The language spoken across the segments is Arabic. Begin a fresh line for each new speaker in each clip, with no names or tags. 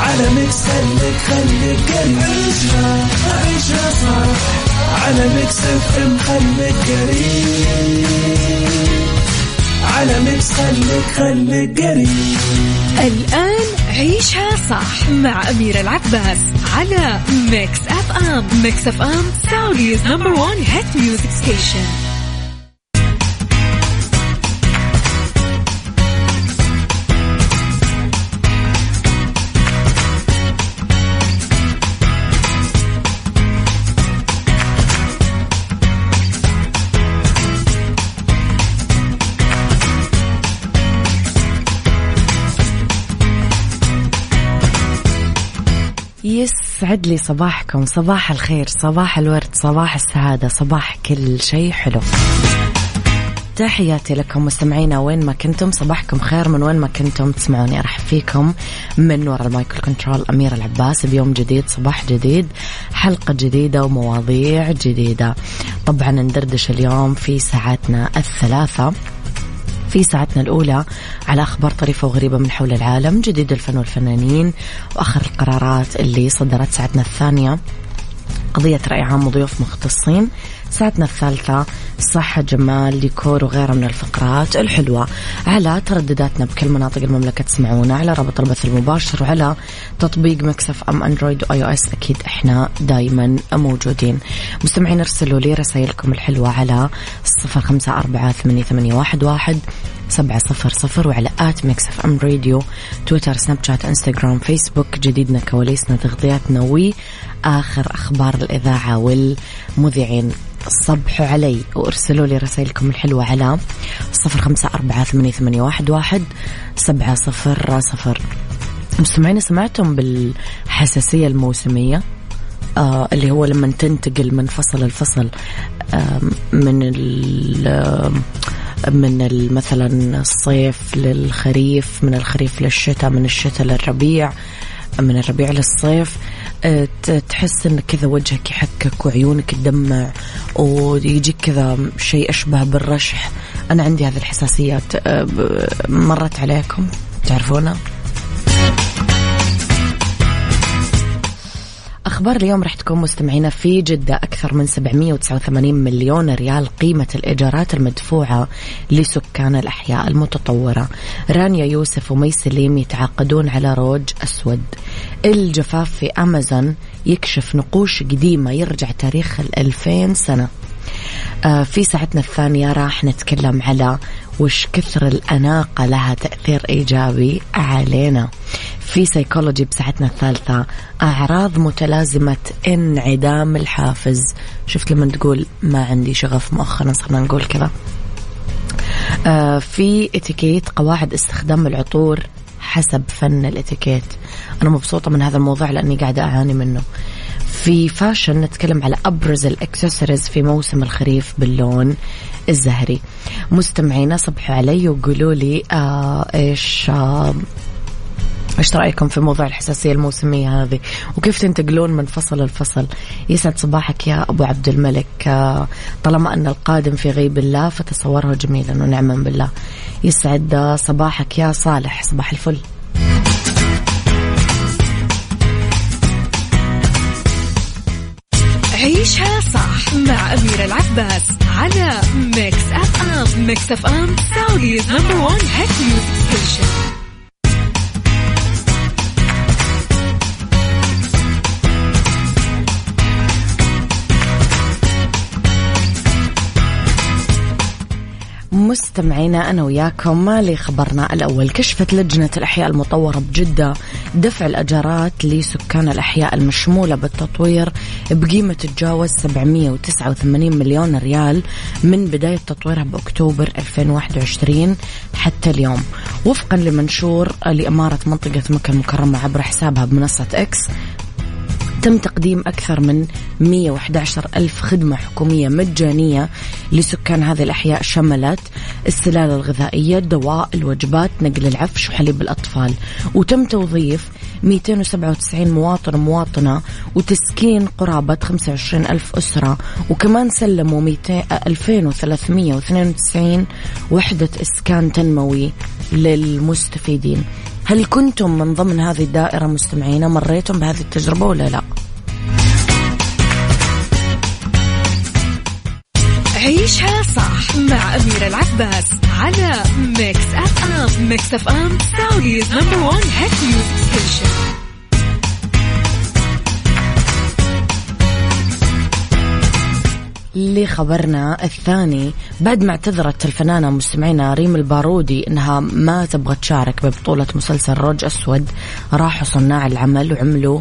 على Mix خليك عيشها عيشها صح. على Mix FM خليك قريب على Mix خليك خليك قريب
الآن عيشها صح مع أميرة العباس على Mix FM. Mix FM Saudi's number one hit music station يسعد لي صباحكم. صباح الخير صباح الورد صباح السعادة صباح كل شيء حلو. تحياتي لكم مستمعينا وين ما كنتم صباحكم خير من وين ما كنتم. تسمعوني أرحب فيكم من وراء المايكل كنترول أمير العباس بيوم جديد صباح جديد حلقة جديدة ومواضيع جديدة. طبعا ندردش اليوم في ساعاتنا الثلاثة. في ساعتنا الأولى على أخبار طريفة وغريبة من حول العالم جديد الفن والفنانين وآخر القرارات اللي صدرت ساعتنا الثانية. قضية رأي عام وضيوف مختصين. ساعتنا الثالثة صحة جمال ديكور وغيرها من الفقرات الحلوة. على تردداتنا بكل مناطق المملكة تسمعونا على رابط البث المباشر وعلى تطبيق Mix FM أندرويد و iOS أكيد إحنا دايما موجودين. مستمعين ارسلوا لي رسائلكم الحلوة على صفر خمسة أربعة ثمانية واحد. سبعة صفر صفر وعلى at Mix FM Radio تويتر سناب شات إنستغرام فيسبوك جديدنا كواليسنا تغطياتنا وآخر أخبار الإذاعة والمذيعين. صبحوا علي وأرسلوا لي رسائلكم الحلوة على صفر خمسة أربعة ثمانية, ثمانية واحد, واحد سبعة صفر صفر. مستمعين سمعتم بالحساسية الموسمية؟ آه اللي هو لما تنتقل من فصل لفصل آه من من مثلا الصيف للخريف من الخريف للشتاء من الشتاء للربيع من الربيع للصيف آه، تحس انك كذا وجهك يحكك وعيونك تدمع ويجيك كذا شيء أشبه بالرشح. أنا عندي هذه الحساسيات آه، مرت عليكم؟ تعرفونها؟ أخبار اليوم راح تكون مستمعينا في جدة أكثر من 789 مليون ريال قيمة الإيجارات المدفوعة لسكان الأحياء المتطورة. رانيا يوسف ومي سليم يتعاقدون على روج أسود. الجفاف في أمازون يكشف نقوش قديمة يرجع تاريخ الألفين سنة. آه في ساعتنا الثانية راح نتكلم على وش كثر الأناقة لها تأثير إيجابي علينا. في سيكولوجي بساعتنا الثالثة أعراض متلازمة انعدام الحافز. شفت لما تقول ما عندي شغف مؤخرا صرنا نقول كذا. آه في اتيكيت قواعد استخدام العطور حسب فن الاتيكيت. أنا مبسوطة من هذا الموضوع لأني قاعدة أعاني منه. في fashion نتكلم على أبرز الإكسسوارز في موسم الخريف باللون الزهري. مستمعينا صبحوا علي وقولوا لي آه إيش آه إيش رأيكم في موضوع الحساسية الموسمية هذه؟ وكيف تنتقلون من فصل لفصل؟ يسعد صباحك يا أبو عبد الملك. آه، طالما أن القادم في غيب الله فتصوره جميلا ونعما بالله. يسعد صباحك يا صالح. صباح الفل. مع أميرة العباس على Mix FM Mix FM Saudi's number one hit music station مستمعينا أنا وياكم لخبرنا الأول. كشفت لجنة الأحياء المطورة بجدة دفع الأجارات لسكان الأحياء المشمولة بالتطوير بقيمة تتجاوز 789 مليون ريال من بداية تطويرها بأكتوبر 2021 حتى اليوم. وفقا لمنشور لإمارة منطقة مكة المكرمة عبر حسابها بمنصة إكس تم تقديم أكثر من 111 ألف خدمة حكومية مجانية لسكان هذه الأحياء شملت السلالة الغذائية الدواء الوجبات نقل العفش وحليب الأطفال. وتم توظيف 297 مواطن ومواطنة وتسكين قرابة 25 ألف أسرة. وكمان سلموا 2392 وحدة إسكان تنموي للمستفيدين. هل كنتم من ضمن هذه الدائرة مستمعين؟ مريتم بهذه التجربة ولا لا؟
عيشها صح مع أميرة العباس على Mix FM Mix FM Saudi's number one hit music station
لخبرنا الثاني. بعد ما اعتذرت الفنانة مستمعينا ريم البارودي إنها ما تبغى تشارك ببطولة مسلسل روج أسود راحوا صناع العمل وعملوا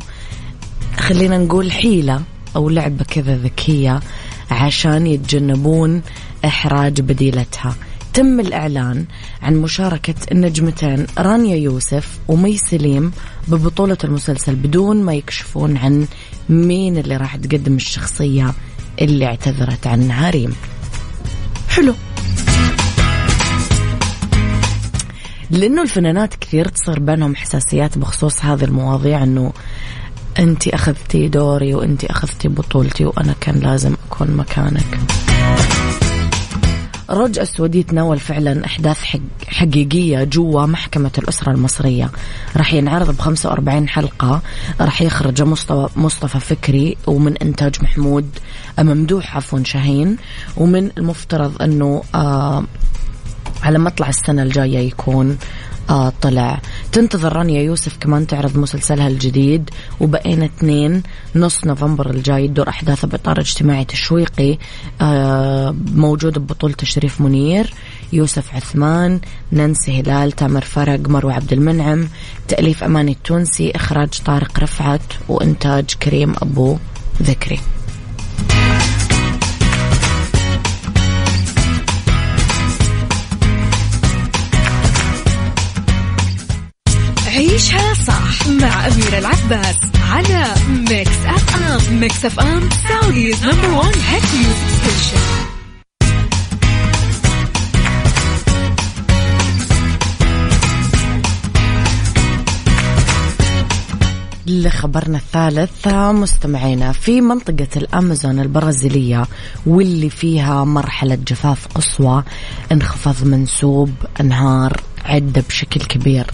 خلينا نقول حيلة أو لعبة كذا ذكية عشان يتجنبون إحراج بديلتها. تم الإعلان عن مشاركة النجمتين رانيا يوسف ومي سليم ببطولة المسلسل بدون ما يكشفون عن مين اللي راح تقدم الشخصية. اللي اعتذرت عنها ريم حلو. لأنه الفنانات كثير تصير بينهم حساسيات بخصوص هذه المواضيع إنه انت أخذتي دوري وانت أخذتي بطولتي وأنا كان لازم أكون مكانك. رج أسود يتناول فعلا أحداث حق حقيقية جوا محكمة الأسرة المصرية. راح ينعرض ب 45 حلقة. راح يخرج مصطفى, مصطفى فكري ومن إنتاج محمود ممدوح عفوا شاهين. ومن المفترض أنه آه على مطلع السنة الجاية يكون آه طلع. تنتظر رانيا يوسف كمان تعرض مسلسلها الجديد وبقينا اثنين نص نوفمبر الجاي تدور أحداثه بإطار اجتماعي تشويقي آه موجود ببطولة شريف منير يوسف عثمان نانسي هلال تامر فرق مروة عبد المنعم تأليف أماني التونسي إخراج طارق رفعت وإنتاج كريم أبو ذكري.
عيشها صح مع أميرة العباس على Mix FM Mix FM Saudi's number one hit music station
لخبرنا الثالث مستمعينا في منطقة الأمازون البرازيلية واللي فيها مرحلة جفاف قصوى انخفض منسوب أنهار عدة بشكل كبير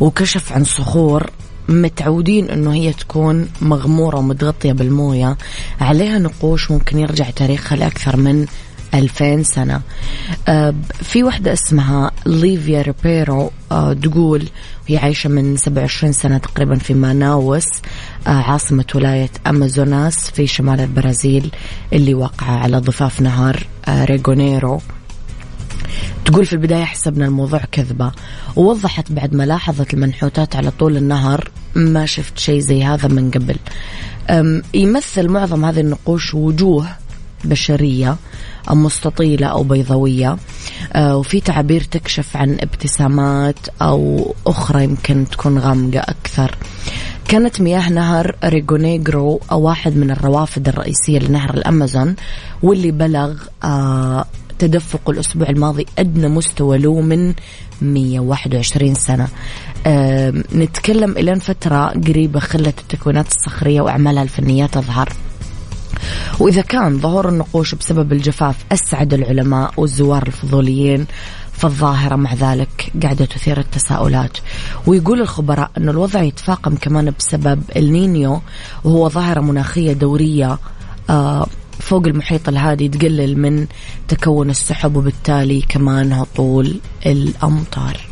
وكشف عن صخور متعودين إنه هي تكون مغمورة ومتغطية بالموية عليها نقوش ممكن يرجع تاريخها لأكثر من 2000 سنة. آه، في وحدة اسمها ليفيا ريبيرو آه، تقول هي عايشة من 27 سنة تقريبا في ماناوس آه، عاصمة ولاية أمازوناس في شمال البرازيل اللي واقعة على ضفاف نهر ريغونيرو. تقول في البداية حسبنا الموضوع كذبة. ووضحت بعد ما لاحظت المنحوتات على طول النهر ما شفت شيء زي هذا من قبل. يمثل معظم هذه النقوش وجوه بشرية. مستطيلة أو بيضاوية أه، وفي تعابير تكشف عن ابتسامات أو أخرى يمكن تكون غامقة أكثر. كانت مياه نهر ريغونيغرو واحد من الروافد الرئيسية لنهر الأمازون واللي بلغ أه، تدفق الأسبوع الماضي أدنى مستوى له من 121 سنة. نتكلم إلى فترة قريبة خلت التكوينات الصخرية وأعمالها الفنية تظهر. وإذا كان ظهور النقوش بسبب الجفاف أسعد العلماء والزوار الفضوليين فالظاهرة مع ذلك قاعدة تثير التساؤلات. ويقول الخبراء أن الوضع يتفاقم كمان بسبب النينيو وهو ظاهرة مناخية دورية آه فوق المحيط الهادي تقلل من تكون السحب وبالتالي كمان هطول الأمطار.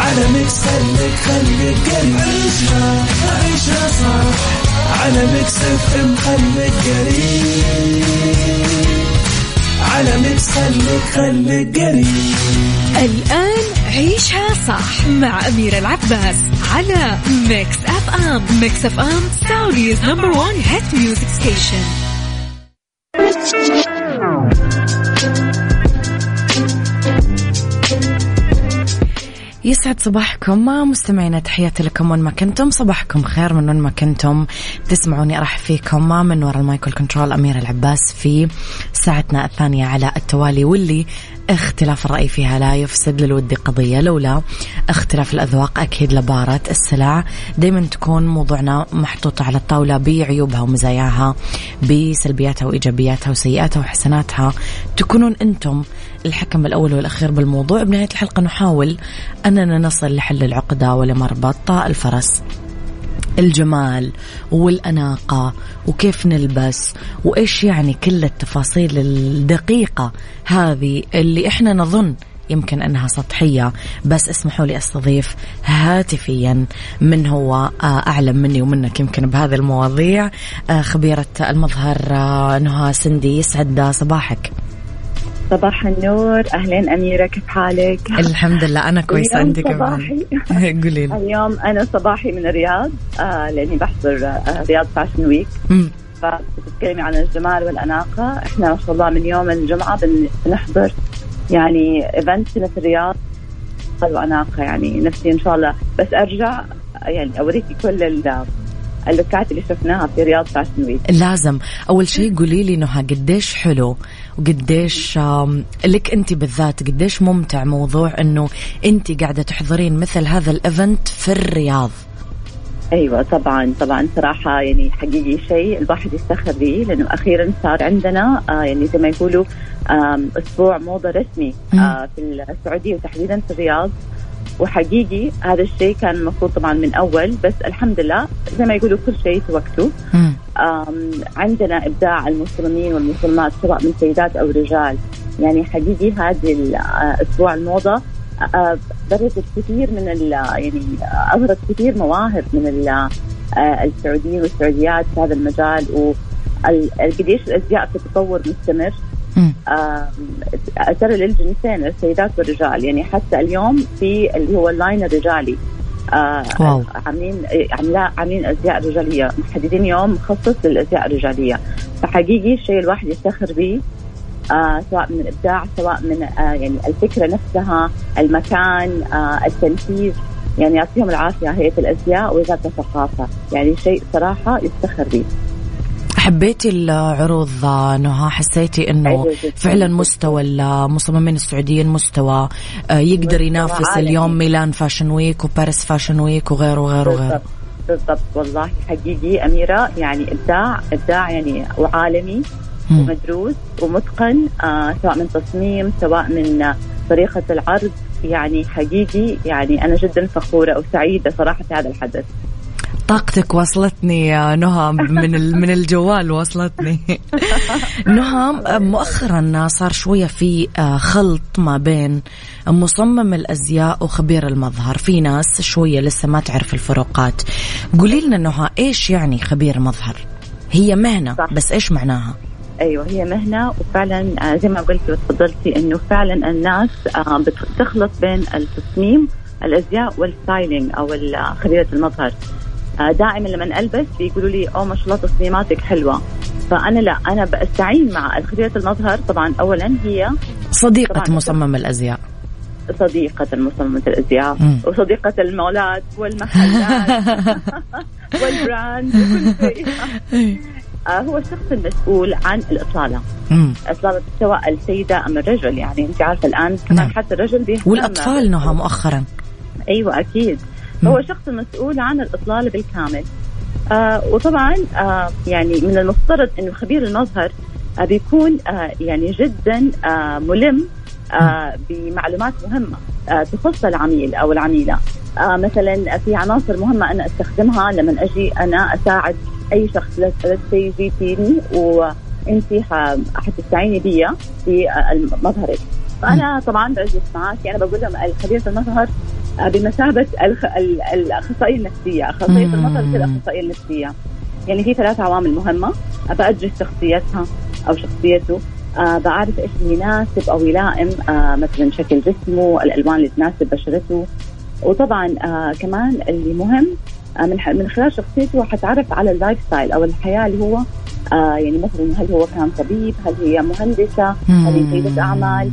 على Mix خليك قريب عيشها عيشها صح. على Mix FM خليك قريب. على Mix خليك خليك قريب.
الآن عيشها صح مع أميرة العباس على Mix FM Mix FM Saudi's number one hit music station
يسعد صباحكم. مستمعينا تحياتي لكم وين ما كنتم. صباحكم خير من وين ما كنتم. تسمعوني أرحب فيكم. من وراء المايك والـ control أميرة العباس في ساعتنا الثانية على التوالي واللي اختلاف الرأي فيها لا يفسد للود قضية لولا اختلاف الأذواق أكيد لبارت السلع. دايما تكون موضوعنا محطوطة على الطاولة بعيوبها ومزاياها بسلبياتها وإيجابياتها وسيئاتها وحسناتها. تكونون أنتم الحكم الأول والأخير بالموضوع. بنهاية الحلقة نحاول أننا نصل لحل العقدة ولمربط الفرس. الجمال والأناقة وكيف نلبس وإيش يعني كل التفاصيل الدقيقة هذه اللي إحنا نظن يمكن أنها سطحية. بس اسمحوا لي أستضيف هاتفيا من هو آه، أعلم مني ومنك يمكن بهذه المواضيع آه، خبيرة المظهر آه، نهى سندي يسعد صباحك.
صباح النور. أهلين أميرة كيف حالك؟
الحمم لله أنا
كويسة
أنت كمان. قولي لي.
اليوم أنا صباحي من الرياض آه لأني بحضر آه رياض fashion
week.
فبتتكلمي عن الجمال والأناقة. إحنا ما شاء الله من يوم الجمعة بن- بنحضر يعني event في الرياض. واناقه يعني نفسي إن شاء الله. بس أرجع يعني أوريكي كل ال- اللوكات اللي شفناها في رياض fashion week
لازم. أول شيء قولي لي نهى قديش حلو. وقديش لك أنت بالذات قديش ممتع موضوع إنه أنت قاعدة تحضرين مثل هذا ال event في الرياض.
أيوه طبعا طبعا صراحة يعني حقيقي شيء الواحد يفتخر به لأنه أخيرا صار عندنا آه يعني زي ما يقولوا أسبوع موضة رسمي آه في السعودية وتحديدا في الرياض. وحقيقي هذا الشيء كان المفروض طبعا من أول بس الحمد لله زي ما يقولوا كل شيء في وقته عندنا إبداع المسلمين والمسلمات سواء من سيدات أو رجال. يعني حقيقي هذه ال- آه، أسبوع الموضة آه، برزت كثير من يعني آه، اظهرت كثير مواهب من ال- آه، السعوديين والسعوديات في هذا المجال. وقديش الازياء في تطور مستمر. ترى للجنسين السيدات والرجال. يعني حتى اليوم في اللي هو اللاين الرجالي. آه. عاملين عاملين عاملين أزياء رجالية. محددين يوم مخصص للأزياء الرجالية. فحقيقي الشيء الواحد يفتخر به آه سواء من الإبداع سواء من آه يعني الفكرة نفسها المكان آه التنفيذ. يعني يعطيهم العافية هيئة الأزياء ووزارة الثقافة. يعني شيء صراحة يفتخر به
حبيتي العروض نهى حسيتي
إنه.
فعلا مستوى المصممين السعوديين مستوى آه، يقدر ينافس. اليوم ميلان fashion week وباريس fashion week وغيره وغيره وغيره
بالضبط والله حقيقي أميرة يعني إبداع إبداع يعني وعالمي. ومدروس ومتقن آه سواء من تصميم سواء من طريقة العرض يعني حقيقي يعني أنا جدا فخورة وسعيدة صراحة في هذا الحدث
طاقتك وصلتني يا نهى من من الجوال وصلتني. نهى مؤخرا صار شوية في آه، خلط ما بين مصمم الأزياء وخبير المظهر. في ناس شوية لسه ما تعرف الفروقات. قولي لنا نهى إيش يعني خبير مظهر؟ هي مهنة
صح.
بس إيش معناها؟
أيوه هي مهنة وفعلا آه، زي ما قلتي وتفضلتي إنه فعلا الناس آه، بتخلط بين التصميم الأزياء وال styling أو خبيرة المظهر. دائما لما ألبس بيقولوا لي أوه ما شاء الله تصميماتك حلوة فأنا لا أنا بستعين مع خبيره المظهر طبعا اولا هي
صديقة
طبعاً.
مصمم الأزياء
صديقة المصممة الأزياء
مم.
وصديقة المولات والمحلات وال brand وكل شيء آه، هو الشخص المسؤول عن الإطلالة
مم.
إطلالة سواء السيدة أم الرجل يعني أنت عارفة الآن كمان
نعم.
حتى الرجل بيهتم
والأطفال نهى مؤخرا
أيوه أكيد هو شخص مسؤول عن الاطلاله بالكامل. آه وطبعا آه يعني من المفترض إنه خبير المظهر آه بيكون آه يعني جدا آه ملم آه بمعلومات مهمة آه تخص العميل أو العميلة. آه مثلا في عناصر مهمة أنا أستخدمها لما أجي أنا أساعد أي شخص لسي جيتيني وانت ح- حتستعيني بي في آه، مظهرك فأنا طبعا بجلس معك أنا بقول لهم الخبير في المظهر بمثابة الخ... ال- الأخصائية النفسية،
أخصائية.
المظهر تصير الأخصائية النفسية. يعني في ثلاث عوامل مهمة. أبى أدرس شخصيتها أو شخصيته. آه بعرف إيش اللي يناسب أو يلائم آه مثلا شكل جسمه، الألوان اللي تناسب بشرته. وطبعا آه كمان اللي مهم آه من من خلال شخصيته حتعرف على ال lifestyle أو الحياة اللي هو آه يعني مثلا هل هو كان طبيب، هل هي مهندسة، هل هي سيده أعمال،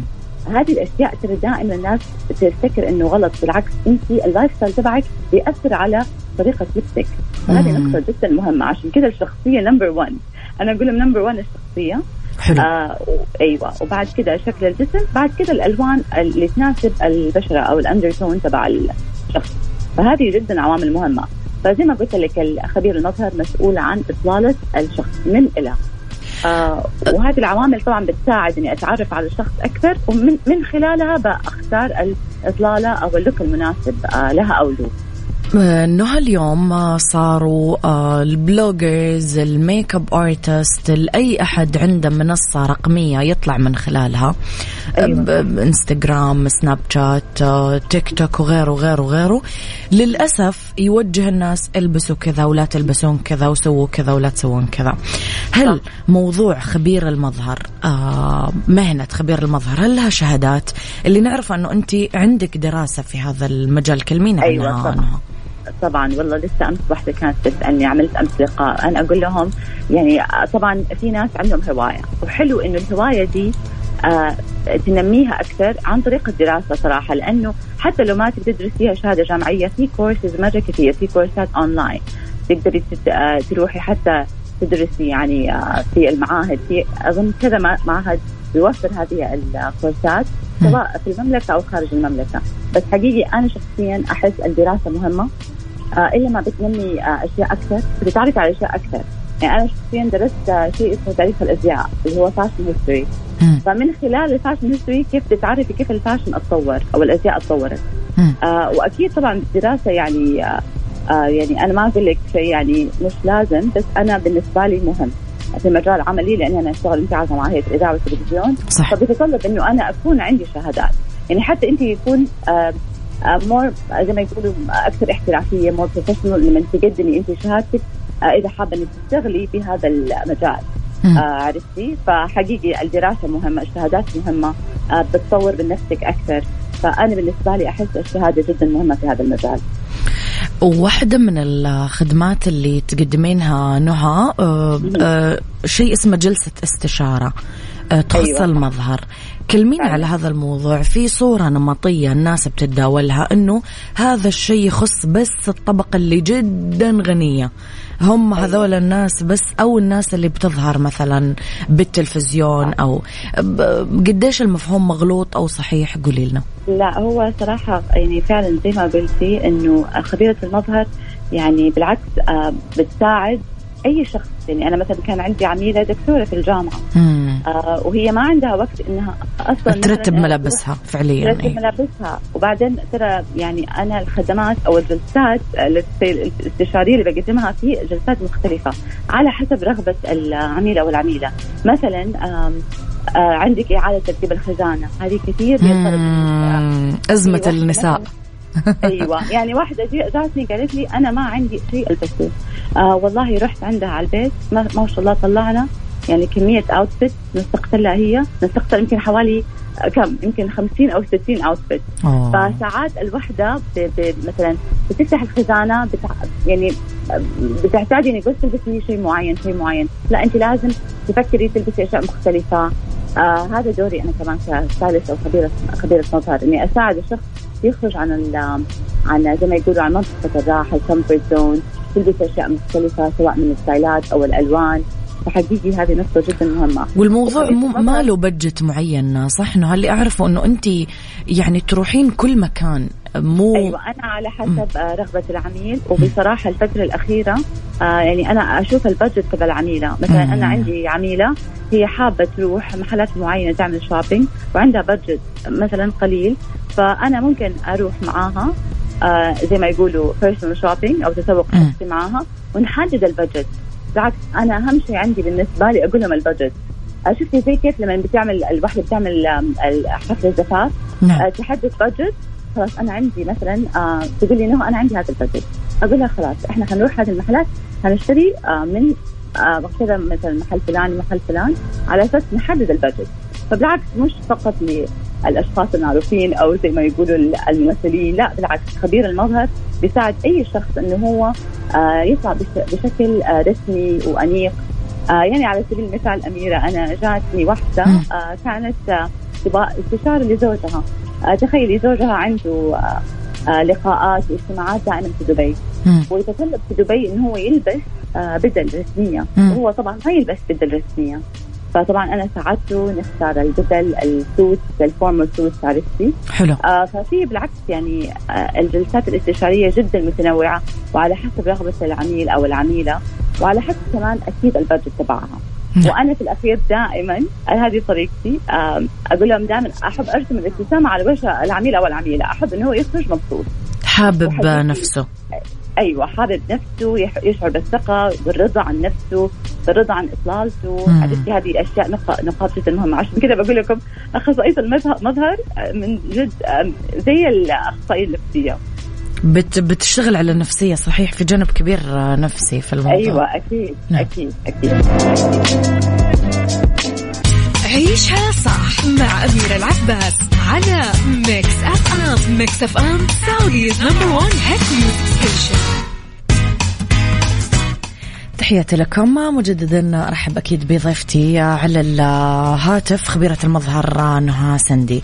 هذه الأشياء ترى دائما الناس تفتكر إنه غلط. بالعكس أنت ال lifestyle تبعك بيأثر على طريقة لبسك. فهذه
مم.
نقطة جدا مهمة. عشان كذا الشخصية number 1 أنا أقول لهم number 1 الشخصية.
حلو.
آه أيوه. وبعد كده شكل الجسم. بعد كده الألوان اللي تناسب البشرة أو ال undertone تبع الشخص. فهذه جدا عوامل مهمة. فزي ما قلت لك الخبير المظهر مسؤول عن إطلالة الشخص من إلى آه وهذه العوامل طبعا بتساعد إني أتعرف على الشخص أكثر ومن من خلالها بختار الإطلالة أو ال look المناسب آه لها أو له.
نهى اليوم آه، صاروا آه، ال bloggers ال makeup artist أي أحد عنده منصة رقمية يطلع من خلالها
أيوة.
بانستغرام Snapchat آه، تيك توك وغيره وغيره وغيره للأسف يوجه الناس البسوا كذا ولا تلبسون كذا وسووا كذا ولا تسوون كذا هل
صح.
موضوع خبير المظهر مهنة خبير المظهر هل لها شهادات اللي نعرف إنه انت عندك دراسة في هذا المجال كلمينا
أيوة،
عنها. عنها.
طبعا والله لسه أمس واحدة كانت تسألني عملت أمس لقاء. أنا أقول لهم يعني طبعا في ناس عندهم هواية وحلو إنه الهواية دي آه تنميها أكثر عن طريق الدراسة صراحة لأنه حتى لو ما تبي تدرسيها شهادة جامعية في كورسز مره كثير في كورسات اونلاين تقدري آه، تروحي حتى تدرسي يعني آه، في المعاهد. في أظن كذا مع- معهد بيوفر هذه الكورسات سواء في المملكة أو خارج المملكة. بس حقيقي أنا شخصيا أحس الدراسة مهمة آه إلا ما بتنمي آه أشياء أكثر. بتتعرف على أشياء أكثر. يعني أنا شخصيا درست آه شيء اسمه تاريخ الأزياء اللي هو fashion
history.
فمن خلال ال fashion history كيف تتعرفي كيف ال fashion اتطور أو الأزياء اتطورت. آه وأكيد طبعا بالدراسه يعني آه آه يعني أنا ما أقول لك شيء يعني مش لازم بس أنا بالنسبة لي مهم. في مجال عملي لأني أنا أشتغل انت عارفه معايا في الإذاعة والتلفزيون.
صح
فبيتطلب إنه أنا أكون عندي شهادات. يعني حتى أنت يكون more زي ما يقولوا أكثر احترافية more professional لما تقدمي أنت شهادتك آه، إذا حابة إنك تشتغلي بهذا المجال. آه، عرفتي؟ فحقيقي الدراسة مهمة الشهادات مهمة آه، بتطور من نفسك أكثر. فأنا بالنسبة لي أحس الشهادة جدا مهمة في هذا المجال.
واحدة من الخدمات اللي تقدمينها نهى آه، آه، شيء اسمه جلسة استشارة آه، تخص
أيوة.
المظهر. كلمينا
فعلا.
على هذا الموضوع. في صورة نمطية الناس بتتداولها إنه هذا الشيء يخص بس الطبقة اللي جدا غنية. هم هذول الناس بس أو الناس اللي بتظهر مثلا بالتلفزيون أو ب- قديش المفهوم مغلوط أو صحيح؟ قولي لنا.
لا هو صراحة يعني فعلا زي ما قلتي إنه خبيرة المظهر يعني بالعكس آه، بتساعد أي شخص. يعني أنا مثلا كان عندي عميلة دكتورة في الجامعة.
مم.
آه، وهي ما عندها وقت إنها أصلا
ترتب ملابسها فعليا
ترتب
إيه.
ملابسها. وبعدين ترى يعني أنا الخدمات أو الجلسات الاست- الاستشارية اللي بقدمها في جلسات مختلفة على حسب رغبة العميل أو العميلة. مثلا آه عندك إعادة ترتيب الخزانة. هذه كثير.
أزمة النساء.
أيوه. يعني واحدة جي- جاتني قالت لي أنا ما عندي شيء البسه آه والله رحت عندها على البيت ما, ما شاء الله طلعنا. يعني كمية outfit نسقت لها هي. نسقت يمكن حوالي آه، كم؟ يمكن 50 أو 60 outfit
أوه.
فساعات الوحدة ب- ب- مثلا بتفتح الخزانة بتع... يعني بتحتاج انك بس تلبسي شيء معين شيء معين. لا أنت لازم تفكري تلبسي أشياء مختلفة. آه هذا دوري أنا كمان ك stylist أو خبيره خبيرة مظهر. إني أساعد الشخص يخرج عن ال عن زي ما يقولوا عن منطقة الراحة ال comfort zone تلبس أشياء مختلفة سواء من ال ستايلات أو الألوان. فحقيقي هذه نقطة جدا مهمة.
والموضوع مو ما له budget معين صح؟ إنه اللي أعرفه إنه أنت يعني تروحين كل مكان مو
أيوه أنا على حسب آه، رغبة العميل. وبصراحة الفترة الأخيرة آه يعني أنا أشوف ال budget تبع العميلة. مثلا. أنا عندي عميلة هي حابة تروح محلات معينة تعمل shopping وعندها budget مثلا قليل فأنا ممكن أروح معاها آه زي ما يقولوا personal shopping أو تسوق. شخصي معاها ونحدد ال budget. بالعكس أنا أهم شيء عندي بالنسبة لي أقول لهم ال budget. آه، شفتي زي كيف لما بتعمل الوحده بتعمل آم، حفل الزفاف؟
نعم.
آه، تحدد بادجت خلاص أنا عندي مثلا آه تقول لي إنه أنا عندي هذا البادجت. أقول لها خلاص إحنا حنروح هذه المحلات حنشتري آه من آه كذا مثلا محل فلان محل فلان على أساس نحدد البادجت. فبالعكس مش فقط للاشخاص المعروفين أو زي ما يقولوا الممثلين. لا بالعكس خبير المظهر بيساعد أي شخص إنه هو آه يطلع بشكل آه رسمي وأنيق. آه يعني على سبيل المثال أميرة أنا جاتني واحدة كانت تبغى استشارة لزوجها. تخيلي زوجها عنده لقاءات واجتماعات دائما في دبي. ويتطلب في دبي انه هو يلبس بدل رسمية. وهو طبعا ما يلبس بدل رسمية. فطبعا أنا ساعدته نختار البدل ال suit ال formal suit عرفتي؟
حلو.
آه ففي بالعكس يعني آه الجلسات الاستشارية جدا متنوعة وعلى حسب رغبة العميل أو العميلة وعلى حسب كمان أكيد البادجت تبعها. نعم. وأنا في الأخير دائما هذه طريقتي أقول لهم دائما أحب أرسم الابتسامة على وجه العميل أو العميلة أحب إنه هو يخرج مبسوط.
حابب نفسه.
أيوه حابب نفسه يشعر بالثقة بالرضا عن نفسه. بالرضا عن اطلالته عرفتي هذه الأشياء نقاط جدا مهمة. عشان كذا بقول لكم أخصائية المظهر من جد زي الأخصائية النفسية.
بت بتشتغل على النفسية صحيح في جانب كبير نفسي في الموضوع.
أيوه أكيد نعم. أكيد أكيد.
عيشها صح مع أميرة العباس على Mix FM Mix FM Saudi's number one hit music station
تحياتي لكم. مجددا أرحب أكيد بضيفتي على الهاتف خبيرة المظهر نهى سندي.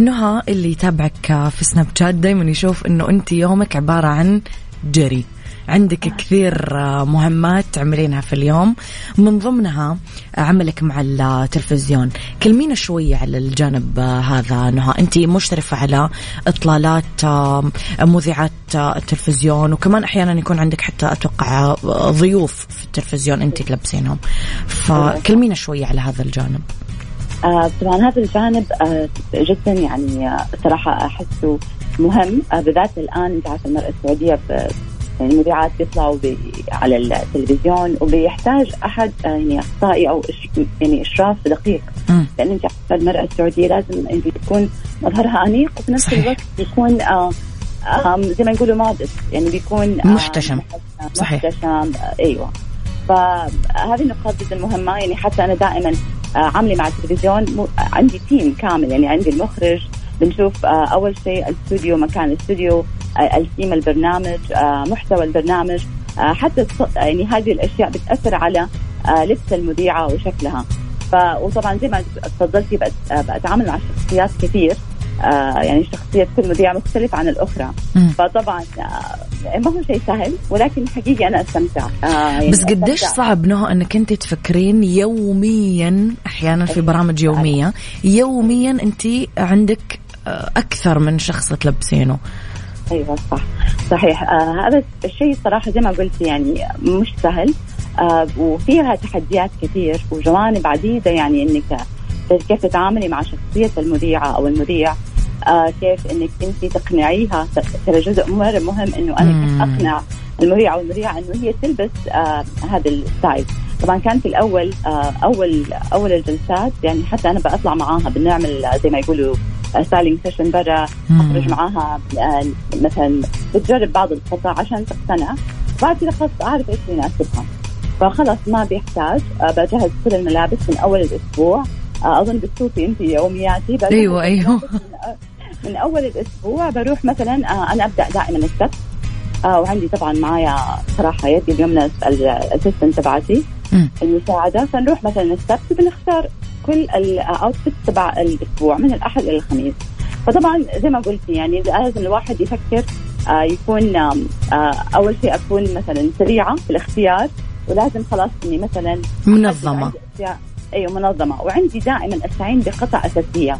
نهى اللي يتابعك في سناب شات دائما يشوف إنه أنت يومك عبارة عن جري. عندك كثير مهمات تعملينها في اليوم. من ضمنها عملك مع التلفزيون. كلمينا شوية على الجانب هذا نهى. أنت مشرفة على إطلالات مذيعات التلفزيون وكمان أحيانا يكون عندك حتى أتوقع ضيوف في التلفزيون أنت تلبسينهم. فكلمينا شوية على هذا الجانب.
آه طبعا هذا الجانب آه جدا يعني آه صراحة أحسه مهم. آه بالذات الآن أنت عارفة المرأة السعودية يعني المذيعات بيطلعوا على التلفزيون وبيحتاج أحد آه، يعني اخصائي أو يعني إشراف دقيق. لأن أنت المرأة السعودية لازم يعني تكون مظهرها أنيق وفي نفس الوقت يكون آه زي ما يقولوا مودست يعني بيكون
آه محتشم صحيح.
محتشم أيوه. فهذه النقاط جدا مهمة. يعني حتى أنا دائما آه عملي مع التلفزيون. عندي تيم كامل. يعني عندي المخرج. بنشوف آه أول شيء الاستوديو مكان الاستوديو الثيم البرنامج آه، محتوى البرنامج آه، حتى يعني هذه الأشياء بتأثر على آه، لبس المذيعة وشكلها. ف وطبعا زي ما تفضلتي بتعامل مع شخصيات كثير آه يعني شخصية كل مذيعة مختلفة عن الأخرى. فطبعا آه ما هو شيء سهل ولكن حقيقي أنا أستمتع.
آه يعني بس قديش صعب نهى أنك أنت تفكرين يوميا أحيانا في برامج يومية يوميا أنت عندك أكثر من شخص تلبسينه؟
أيوه صح. صحيح. آه هذا الشيء صراحة زي ما قلت يعني مش سهل. آه وفيها تحديات كثير وجوانب عديدة يعني إنك كيف تتعاملي مع شخصية المذيعة أو المذيع. آه كيف إنك انت تقنعيها. ترى جزء مره مهم إنه أنا أقنع المذيع أو المذيعة إنه هي تلبس آه هذا الستايل. طبعا كان في الأول آه أول أول الجلسات يعني حتى أنا بطلع معاها بنعمل زي ما يقولوا styling session برا أخرج معاها آه، مثلا بتجرب بعض القطع عشان تقتنع بعد كذا خلاص اعرف إيش يناسبها فخلاص ما بيحتاج. آه، بجهز كل الملابس من أول الأسبوع. آه، أظن بتشوفي انت يومياتي.
أيوه أيوه.
من أول الأسبوع. بروح مثلا أنا أبدأ دائما السبت. وعندي طبعا معايا صراحة يدي اليمنى الأسيستنت تبعتي المساعدة. فنروح مثلا السبت بنختار كل الاوتفيت تبع الأسبوع من الأحد إلى الخميس. فطبعا زي ما قلتي يعني لازم الواحد يفكر آه يكون آه أول شيء أكون مثلا سريعة في الاختيار ولازم خلاص إني مثلا
منظمة.
أيوه منظمة. وعندي دائما أستعين بقطع أساسية.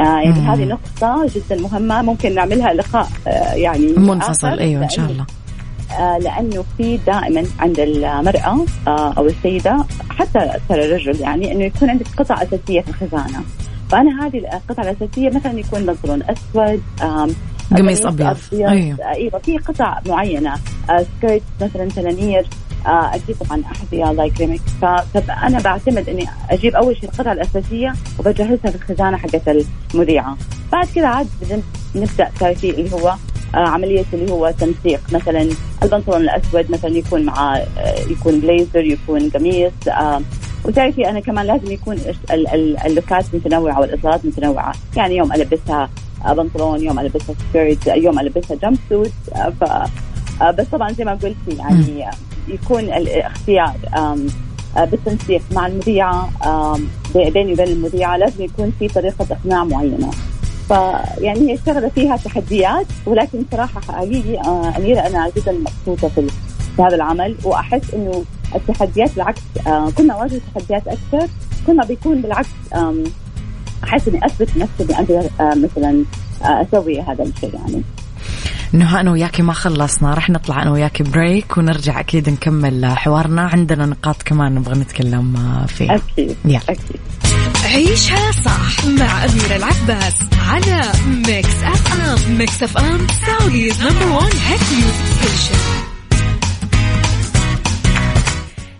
آه يعني هذه نقطة جدا مهمة ممكن نعملها لقاء آه يعني
منفصل. أيوه إن شاء الله.
آه لأنه في دائما عند المرأة آه أو السيدة حتى ترى الرجل يعني إنه يكون عندك قطع أساسية في الخزانة. فأنا هذه القطع الأساسية مثلا يكون بنطلون أسود
قميص أبيض.
أيوه. أيوه في قطع معينة. آه skirt مثلا تنانير آه، أجيب طبعا احذيه الله يكرمك. فأنا بعتمد إني أجيب أول شيء القطعه الأساسية وبجهزها في الخزانة حقت المذيعة. بعد كذا عاد نبدأ تعرفي اللي هو آه عملية اللي هو تنسيق. مثلا البنطلون الأسود مثلا يكون مع آه يكون بليزر يكون قميص آه وتعرفي أنا كمان لازم يكون اللوكات متنوعة والاطلالات متنوعة. يعني يوم ألبسها آه، بنطلون يوم ألبسها سكيرت يوم ألبسها جمب سوت آه، ف آه، بس طبعا زي ما قلتي يعني يكون الاختيار بالتنسيق مع المذيعة بيني وبين المذيعة لازم يكون في طريقة إقناع معينة. فيعني هي الشغله فيها تحديات ولكن صراحة حقيقي أميرة أنا جدا مبسوطة في هذا العمل وأحس إنه التحديات بالعكس آه كنا نواجه تحديات أكثر كنا بيكون بالعكس أحس إني أثبت نفسي إني أقدر آه مثلا آه أسوي هذا الشيء يعني.
نهى أنا وياكي ما خلصنا رح نطلع أنا وياكي break ونرجع أكيد نكمل حوارنا عندنا نقاط كمان نبغى نتكلم فيها.
أكيد يلا. أكيد.
عيشها صح مع أميرة العباس على Mix FM Mix FM Saudi's number one hit music station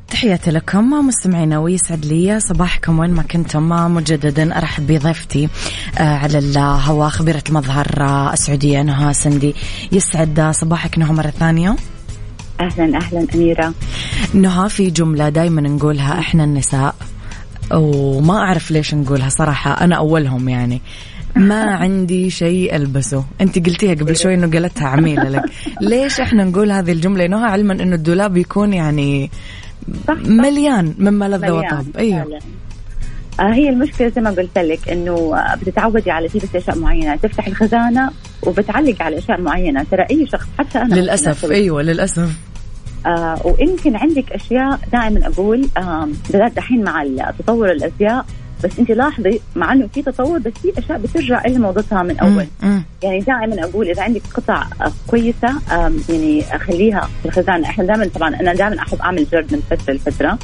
تحياتي لكم مستمعينا ويسعد لي صباحكم وين ما كنتم. مجددا ارحب بضيفتي آه، على الهواء خبيرة المظهر آه، السعودية نهى سندي. يسعد صباحك نهى مرة ثانية.
أهلا أهلا أميرة.
نهى في جملة دائما نقولها إحنا النساء. وما أعرف ليش نقولها صراحة أنا أولهم يعني. ما عندي شيء ألبسه. أنت قلتيها قبل شوي إنه قالتها عميلة لك. ليش إحنا نقول هذه الجملة؟ نهى علما إنه الدولاب يكون يعني مليان مما لذ وطاب. أيوه.
آه هي المشكلة زي ما قلت لك إنه آه، بتتعودي على تلبسي أشياء معينة. تفتح الخزانة وبتعلق على أشياء معينة. ترى أي شخص حتى أنا
للأسف أيوه للأسف.
آه ويمكن عندك أشياء دائما أقول آه دحين مع تطور الأزياء بس انت لاحظي مع إنه في تطور بس في أشياء بترجع إلى موضتها من أول. يعني دائما أقول إذا عندك قطع كويسة يعني خليها في الخزانه إحنا دائما طبعا أنا دائما أحب أعمل جرد من فترة لفترة.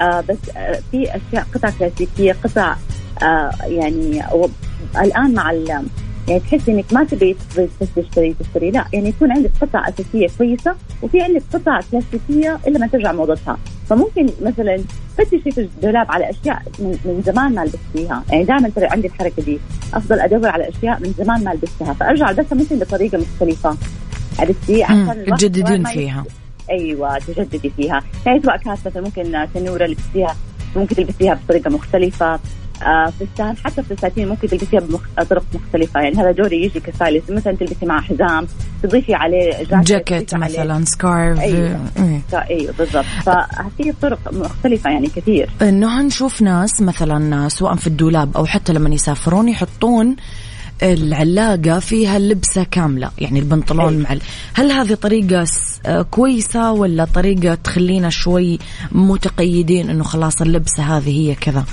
آه بس آه في أشياء قطع كلاسيكية قطع آه يعني الآن مع يعني تحسي إنك ما تبي بس تشتري تشتري. لا يعني يكون عندك قطع أساسية كويسة وفي عندك قطع كلاسيكية إلا ما ترجع موضتها. فممكن مثلا فتشي في الدولاب على أشياء من, من زمان ما لبستيها يعني دائما ترى عندي الحركة دي. أفضل أدور على أشياء من زمان ما لبستها. فأرجع ألبسها ممكن بطريقة مختلفة. عرفتي
عشان تجددين فيها.
أيوه تجددي فيها. يعني سواء كانت مثلا ممكن تنورة لبستيها. ممكن تلبسيها بطريقة مختلفة. فستان حتى فساتين ممكن تلبسيها بطرق مختلفة. يعني هذا دوري يجي كستايلست مثلا تلبسي مع حزام تضيفي عليه
جاكيت, جاكيت مثلا سكارف
أيوه, إيه. أيوة بالضبط. ففي طرق مختلفة يعني كثير.
انه نشوف ناس مثلا سواء في الدولاب أو حتى لما يسافرون يحطون العلاقة فيها اللبسة كاملة يعني البنطلون أيه. مع هل هذه طريقة آه، كويسة ولا طريقة تخلينا شوي متقيدين إنه خلاص اللبسة هذه هي كذا؟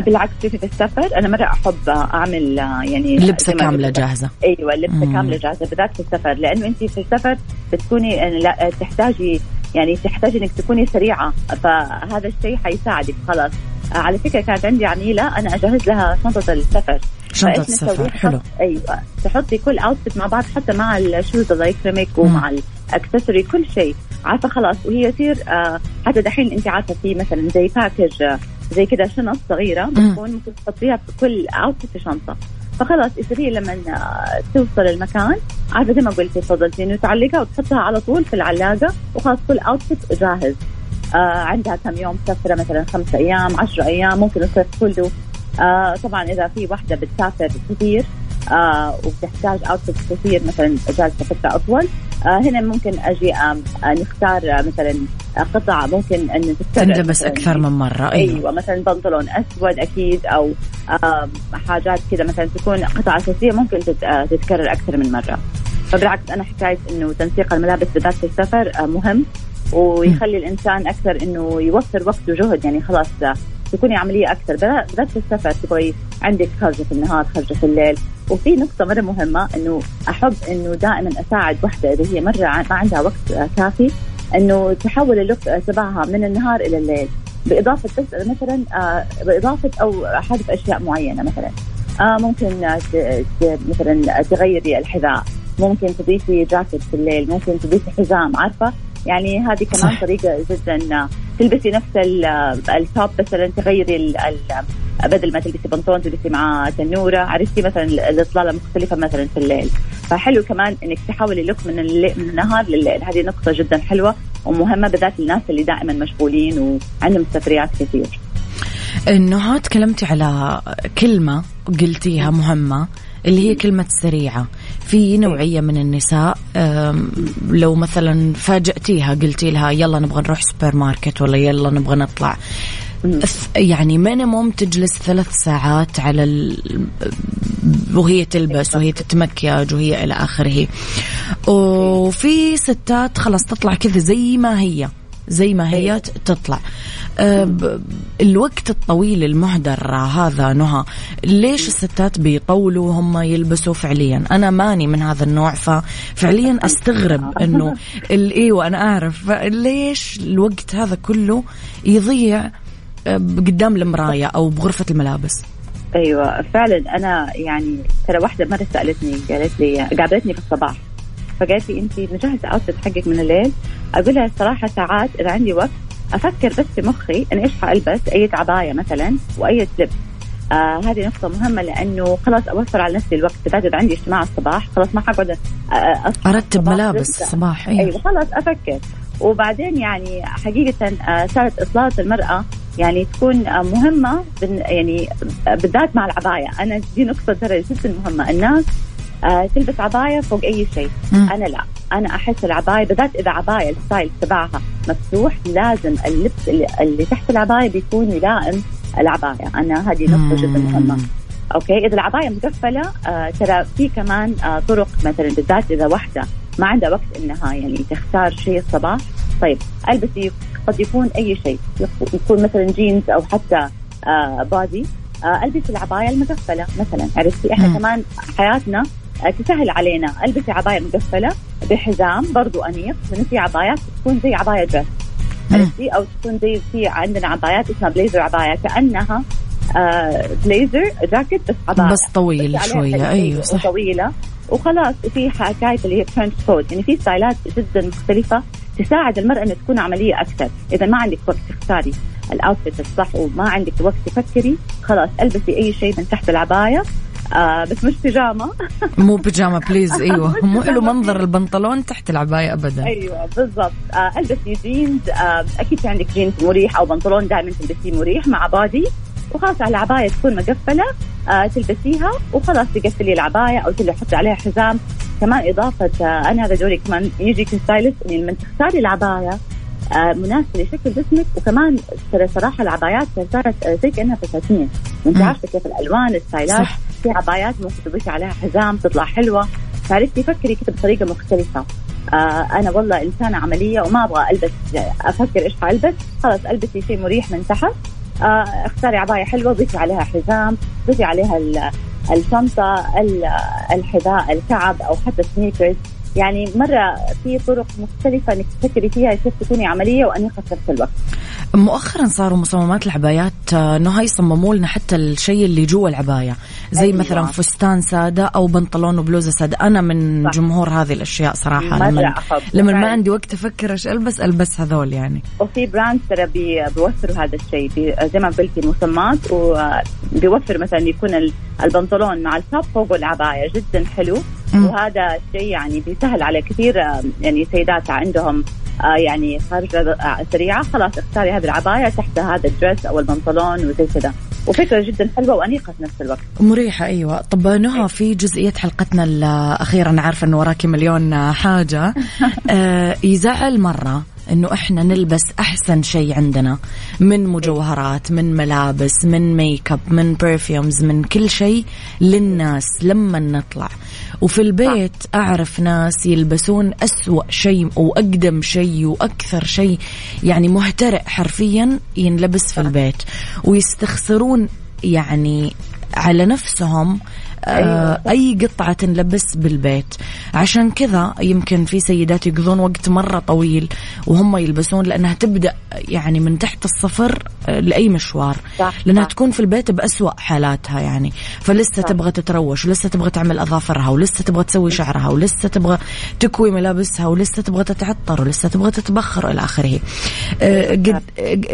بالعكس في السفر أنا مرة أحب أعمل يعني
لبسة كاملة جاهزة.
أيوه لبسة مم. كاملة جاهزة بالذات في السفر. لأنه انت في السفر بتكوني لا تحتاجي يعني تحتاجي إنك تكوني سريعة. فهذا الشيء حيساعدك. خلاص. على فكرة كانت عندي عميلة أنا أجهز لها شنطة السفر.
شنطة السفر. حلو.
أيوه تحطي كل outfit مع بعض حتى مع ال shoes الله يكرمك ومع ال accessory كل شيء. عارفة خلاص وهي يصير آه حتى دحين انت عارفة في مثلا زي package آه زي كذا شنط صغيرة بتكون ممكن تحطيها في كل outfit في شنطة. فخلاص يصير لما توصل المكان عارفه زي ما قلتي تفضلتي إنه تعلقها وتحطها على طول في العلاقة وخلاص كل outfit جاهز. آه عندها كم يوم سفره مثلا خمسة أيام عشرة أيام ممكن الصيف كله. آه طبعا إذا في واحدة بتسافر كثير آه وبتحتاج outfit كثير مثلا جالسه فتره أطول. آه هنا ممكن أجي آه نختار آه مثلا قطع ممكن إن
تندبس أكثر من مرة.
أيوه, أيوة مثلا بنطلون أسود أكيد أو آه حاجات كذا مثلا تكون قطع أساسية ممكن آه، تتكرر أكثر من مرة. فبالعكس أنا حكاية إنه تنسيق الملابس بالذات في السفر آه مهم ويخلي الإنسان أكثر إنه يوفر وقت وجهد. يعني خلاص تكوني عمليه أكثر. بالذات في السفر تبغي عندك خرجة في النهار خرجة في الليل. وفي نقطة مرة مهمة إنه أحب إنه دائما أساعد وحدة إذا هي مرة ما عندها وقت كافي إنه تحول اللوك تبعها من النهار إلى الليل. بإضافة بس مثلا آه، بإضافة أو حذف أشياء معينة مثلا. آه، ممكن مثلا تغيري الحذاء. ممكن تضيفي جاكيت في الليل. ممكن تضيفي حزام. عارفة؟ يعني هذه كمان
صح.
طريقة جدا تلبسي نفس ال- التوب مثلا تغيري ال- ال- بدل ما تلبسي بنطلون تلبسي معاه تنورة عرفتي مثلا الإطلالة مختلفة مثلا في الليل. فحلو كمان إنك تحولي لوك من الليل من النهار لليل. هذه نقطة جدا حلوة ومهمة بالذات للناس اللي دائما مشغولين وعندهم سفريات كثير.
انه تكلمتي على كلمة قلتيها مهمة. اللي هي كلمة سريعة. في نوعية من النساء لو مثلا فاجأتيها قلتي لها يلا نبغى نروح سوبر ماركت ولا يلا نبغى نطلع. يعني minimum تجلس ثلاث ساعات على ال... وهي تلبس وهي تتمكيج وهي إلى آخره. وفي ستات خلاص تطلع كذا زي ما هي. زي ما هي ت- تطلع. أه، الوقت الطويل المهدر هذا نهى. ليش الستات بيطولوا هم يلبسوا فعليا؟ أنا ماني من هذا النوع ففعليا أستغرب إنه إيوه أنا أعرف. ليش الوقت هذا كله يضيع أه، قدام المرايه أو بغرفة الملابس؟
أيوه فعلا أنا يعني ترى واحدة مرة سألتني قالت لي قابلتني في الصباح. فقالت لي أنت مجهزة اوتفيت حقك من الليل؟ أقول لها الصراحه ساعات إذا عندي وقت أفكر بس في مخي إني إيش حالبس أي عباية مثلا وأي لبس آه هذه نقطة مهمة لأنه خلاص أوفر على نفسي الوقت. بالذات إذا عندي اجتماع الصباح خلاص ما حقعد الصباح
ملابس. الصباح
أيوه
أيوه
خلاص أفكر. وبعدين يعني حقيقة آه، صارت اطلاله المرأة يعني تكون آه، مهمة بن- يعني آه، بالذات مع العباية. أنا دي نقطة ترى جدا مهمة. الناس آه، تلبس عباية فوق أي شيء.
مم.
أنا لا. أنا أحس العباية بالذات إذا عباية ال style تبعها مفتوح لازم اللبس اللي, اللي تحت العباية بيكون يلائم العباية. أنا هذه نقطة جدا مهمة.
مم.
أوكي؟ إذا العباية مقفلة آه ترى في كمان آه طرق مثلا بالذات إذا واحدة ما عندها وقت إنها يعني تختار شيء الصباح. طيب ألبسي قد يكون أي شيء. يك- يكون مثلا جينز أو حتى آه بادي آه ألبسي العباية المقفلة مثلا. عرفتي إحنا
مم.
كمان حياتنا تسهل علينا. ألبسي عبايه مقفلة بحزام برضو أنيق. لأنه في عبايات تكون زي عبايه
dress.
عرفتي؟ أو تكون زي في عندنا عبايات اسمها بليزر عبايه كأنها آه blazer jacket بس عبايه
بس طويل
شوية.
أيوه صح.
وطويلة. وخلاص وفي حكاية اللي هي trench coat يعني في ستايلات جدا مختلفة تساعد المرأة إنها تكون عملية أكثر. إذا ما عندك وقت تختاري ال outfit الصح وما عندك وقت تفكري خلاص ألبسي أي شيء من تحت العباية. آه بس مش بيجامة.
مو بيجامة please أيوه. مو حلو منظر البنطلون تحت العباية ابدا.
أيوه بالضبط. آه البسي جينز آه أكيد في عندك جينز مريح أو بنطلون دائما تلبسيه مريح مع بادي وخلاص على العباية تكون مقفلة. آه تلبسيها وخلاص تقفلي العباية أو تحطي عليها حزام. كمان إضافة آه أنا هذا دوري كمان يجي ك stylist يعني لما تختاري العباية آه مناسبه لشكل جسمك وكمان ترى صراحة العبايات صارت آه زي كأنها فساتين. وأنت
مم.
عارفة كيف الألوان الستايلات.
صح.
في عبايات ممكن تضيفي عليها حزام تطلع حلوة. فعرفتي فكري كده بطريقة مختلفة. آه أنا والله إنسانة عملية وما أبغى ألبس أفكر إيش حألبس. خلاص ألبسي شيء مريح من تحت. آه اختاري عباية حلوة ضيفي عليها حزام ضيفي عليها ال- الشنطة ال- الحذاء الكعب أو حتى sneakers يعني مرة في طرق مختلفة إنك تفكري فيها كيف تكوني عملية وانيقه في نفس الوقت
مؤخرا صاروا مصممات العبايات آه، إنه هاي يصمموا لنا حتى الشيء اللي جوا العباية زي
أيوة.
مثلا فستان سادة أو بنطلون وبلوزة سادة أنا من
صح.
جمهور هذه الأشياء
صراحة
لما. لما ما. عندي وقت أفكر إيش ألبس ألبس هذول يعني
وفي brand ترى بي- بيوفروا هذا الشيء بي- زي ما قلتي مصممات وبيوفر مثلا يكون ال- البنطلون مع التوب فوق العباية جدا حلو. وهذا الشيء يعني بيسهل على كثير آه، يعني سيدات عندهم آه، يعني خارجه آه، سريعة خلاص اختاري هذه العباية تحت هذا الدرس أو البنطلون وزي كذا. وفكرة جدا حلوة وأنيقة في نفس الوقت.
مريحة أيوة. طب نهى في جزئية حلقتنا الأخيرة أنا عارفة أنه وراكي مليون حاجة. آه يزعل مرة. إنه إحنا نلبس أحسن شيء عندنا من مجوهرات من ملابس من make up من perfumes من كل شيء للناس لما نطلع. وفي البيت أعرف ناس يلبسون أسوأ شيء واقدم شيء وأكثر شيء. يعني مهترئ حرفيا ينلبس في البيت. ويستخسرون يعني على نفسهم آه أي قطعة تنلبس بالبيت. عشان كذا يمكن في سيدات يقضون وقت مرة طويل وهم يلبسون لأنها تبدأ يعني من تحت الصفر آه، لأي مشوار. صح لأنها صح. تكون في البيت بأسوأ حالاتها يعني. فلسه صح. تبغى تتروش ولسه تبغى تعمل أظافرها ولسه تبغى تسوي شعرها ولسه تبغى تكوي ملابسها ولسه تبغى تتعطر ولسه تبغى تتبخر إلى آخره. آه قد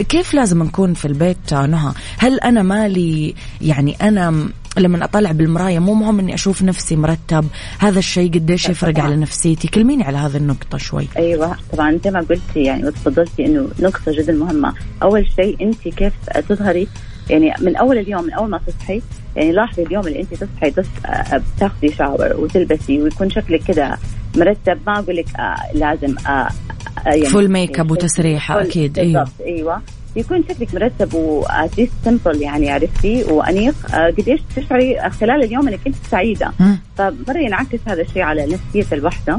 كيف لازم نكون في البيت نهى؟ هل أنا مالي؟ يعني أنا لما أطلع بالمراية مو مهم إني أشوف نفسي مرتب هذا الشيء قديش يفرق على نفسيتي. كلميني على هذه النقطة شوي.
أيوه طبعا زي ما قلتي يعني وتفضلتي إنه نقطة جدا مهمة. أول شيء أنت كيف تظهري؟ يعني من أول اليوم من أول ما تصحي يعني لاحظي اليوم اللي أنت تصحي بس آه، بتاخذي shower وتلبسي ويكون شكلك كده مرتب. ما أقول لك آه لازم آه
يعني full make up وتسريحة أكيد
أيوه. أيوه. يكون شكلك مرتب و at least simple يعني عرفتي؟ وأنيق. آه قديش تشعري خلال اليوم إنك أنت سعيدة. فمره ينعكس هذا الشيء على نفسية الوحدة.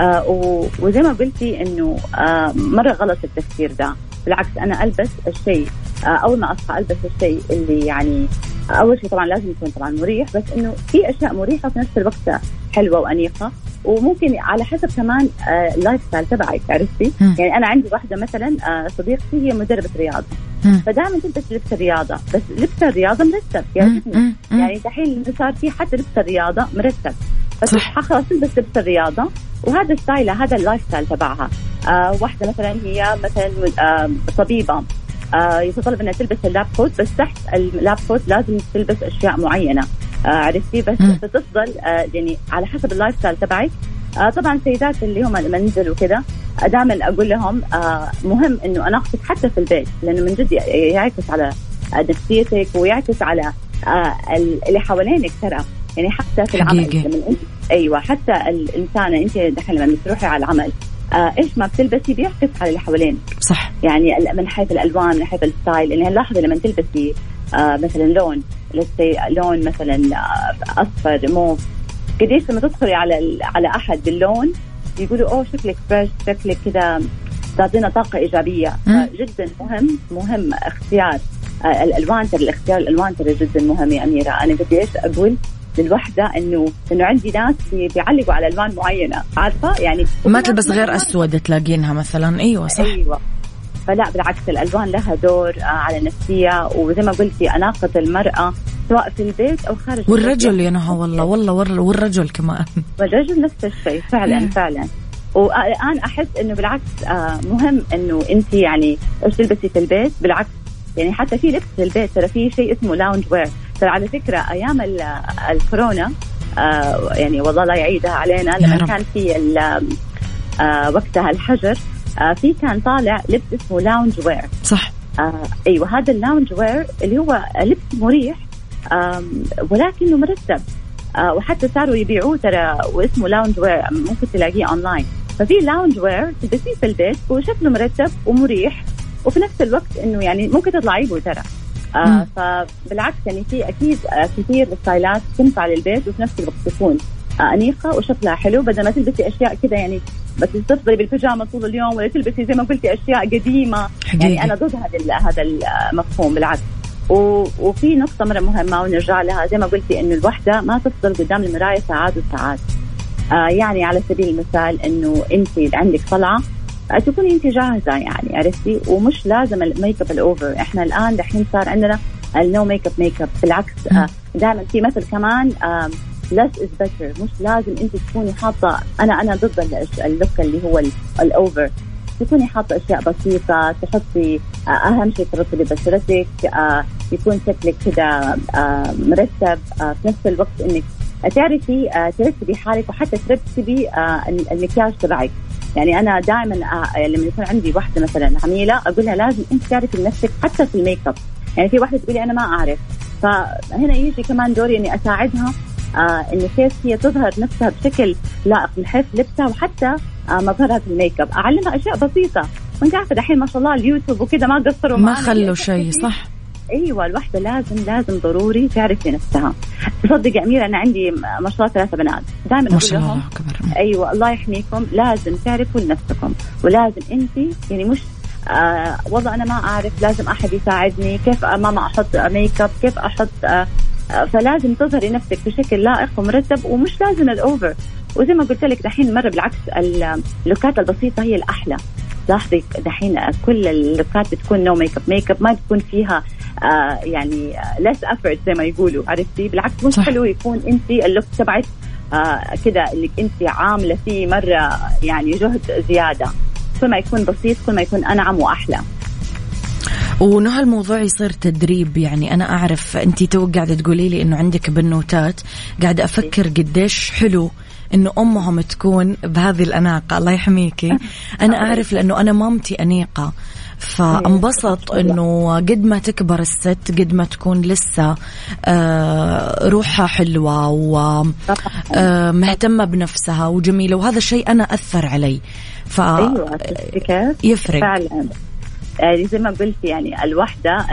آه وزي ما قلتي إنه آه مرة غلط التفكير ده. بالعكس أنا ألبس الشيء آه أول ما أصحى ألبس الشيء اللي يعني أول شيء طبعا لازم يكون طبعا مريح بس إنه في أشياء مريحة في نفس الوقت حلوة وأنيقة. وممكن على حسب كمان ال life آه، style تبعك عرفتي؟ يعني أنا عندي واحدة مثلا آه، صديقتي هي مدربة رياضة. فدائما تلبس لبس الرياضة. بس لبس الرياضة مرتب يعني يعني دحين صار في حتى لبس الرياضة مرتب. بس خلاص تلبس لبس الرياضة وهذا style هذا ال lifestyle تبعها. آه واحدة مثلا هي مثلا آه طبيبة. آه يتطلب إنها تلبس ال lab coat بس تحت ال lab coat لازم تلبس أشياء معينة. عرفتي؟ بس بتفضل آه يعني على حسب ال lifestyle تبعك. آه طبعا السيدات اللي هم المنزل وكذا دائما أقول لهم آه مهم إنه أناقتك حتى في البيت لأنه من جد يعكس على نفسيتك ويعكس على آه اللي حوالينك ترى. يعني حتى في العمل لما انت أيوه حتى الإنسانة أنت دحين لما بتروحي على العمل آه إيش ما بتلبسي بيعكس على اللي حوالينك.
صح.
يعني من حيث الألوان من حيث الستايل. يعني لاحظي لما تلبسي آه مثلا لون لون مثلا آه أصفر موف قديش لما تدخلي على على أحد باللون يقولوا أوه شكلك fresh شكلك كذا تعطينا طاقة إيجابية. جدا مهم مهم اختيار آه الألوان ترى الاختيار الألوان ترى جدا مهم يا أميرة. أنا قديش أقول للوحدة إنه إنه عندي ناس بيعلقوا على ألوان معينة عارفة؟ يعني
ما تلبس غير أسود تلاقينها مثلا. أيوه صح.
أيوه. فلا بالعكس الألوان لها دور آه، على النفسيه وزي ما قلتي أناقة المرأة سواء في البيت أو خارج
والرجل يا نهى والله والله والرجل كمان.
والرجل نفس الشيء فعلا. فعلا. والآن أحس إنه بالعكس آه، مهم إنه أنت يعني إيش تلبسي في البيت؟ بالعكس يعني حتى في لبس في البيت ترى في شيء اسمه lounge wear ترى على فكرة أيام الكورونا آه يعني والله لا يعيدها علينا لما كان في آه وقتها الحجر آه في كان طالع لبس اسمه lounge wear
صح.
آه أيوه هذا ال lounge wear اللي هو لبس مريح آه ولكنه مرتب. آه وحتى صاروا يبيعوه ترى واسمه lounge wear ممكن تلاقيه اونلاين ففي lounge wear تلبسيه في البيت وشكله مرتب ومريح وفي نفس الوقت إنه يعني ممكن تطلعي به ترى آه فبالعكس يعني في أكيد آه كثير ستايلات تنفع للبيت وفي نفس الوقت تكون آه أنيقة وشكلها حلو. بدل ما تلبسي أشياء كذا يعني بس تفضلي بالبيجامة طول اليوم ولا تلبسي زي ما قلتي أشياء قديمة. حقيقي. يعني أنا ضد هذا هذا المفهوم بالعكس. وفي نقطة مرة مهمة ونرجع لها. زي ما قلتي إنه الوحدة ما تفضل قدام المراية ساعات وساعات. آه يعني على سبيل المثال إنه أنت عندك طلعة تكوني انت جاهزة يعني عرفتي؟ ومش لازم ال makeup ال over إحنا الآن دحين صار عندنا ال no makeup makeup بالعكس آه، دائما في مثل كمان less is better. مش لازم انت تكوني حاطة أنا أنا ضد ال look اللي هو ال over تكوني حاطة أشياء بسيطة تحطي آه، أهم شيء ترطبي بشرتك آه، يكون شكلك كذا مرتب في نفس الوقت إنك تعرفي ترتبي حالك وحتى ترتبي المكياج تبعك. يعني أنا دائما آه، لما يكون عندي واحدة مثلا عميلة أقول لها لازم أنت تعرفي نفسك حتى في الميك أب. يعني في واحدة تقول لي أنا ما أعرف. فهنا يجي كمان دوري إني أساعدها آه انه كيف هي تظهر نفسها بشكل لائق من حيث لبسها وحتى آه مظهرها في الميك أب. أعلمها أشياء بسيطة. وأنت عارفة دحين ما شاء الله اليوتيوب وكذا ما قصروا
ما خلوا شيء صح.
أيوه الوحده لازم لازم ضروري تعرف نفسها. تصدق يا أميرة أنا عندي ما شاء الله ثلاثة بنات. دائما أقول لهم أيوه الله يحميكم. لازم تعرفوا لنفسكم. ولازم انت يعني مش آه والله أنا ما أعرف لازم أحد يساعدني. كيف ماما أحط ميك اب كيف أحط آه آه، فلازم تظهري نفسك بشكل لائق ومرتب ومش لازم ال over وزي ما قلت لك دحين مرة بالعكس اللوكات البسيطة هي الأحلى. لاحظي دحين كل اللوكات بتكون no makeup makeup ما بتكون فيها آه يعني less effort زي ما يقولوا عرفتي؟ بالعكس مش صح. حلو يكون انت ال look تبعك آه كذا انك انت عاملة فيه مرة يعني جهد زيادة. كل ما يكون بسيط كل ما يكون أنعم وأحلى.
وانه هالموضوع يصير تدريب يعني أنا أعرف أنت تو قاعدة تقولي لي إنه عندك بنوتات قاعدة أفكر قديش حلو إنه أمهم تكون بهذه الأناقة. الله يحميكي. أنا أعرف لأنه أنا مامتي أنيقة. فانبسط إنه قد ما تكبر الست قد ما تكون لسه آه روحها حلوة ومهتمه آه بنفسها وجميلة. وهذا الشيء أنا أثر علي.
ف أيوة.
يفرق.
فعلا. يعني زي ما قلت يعني الوحدة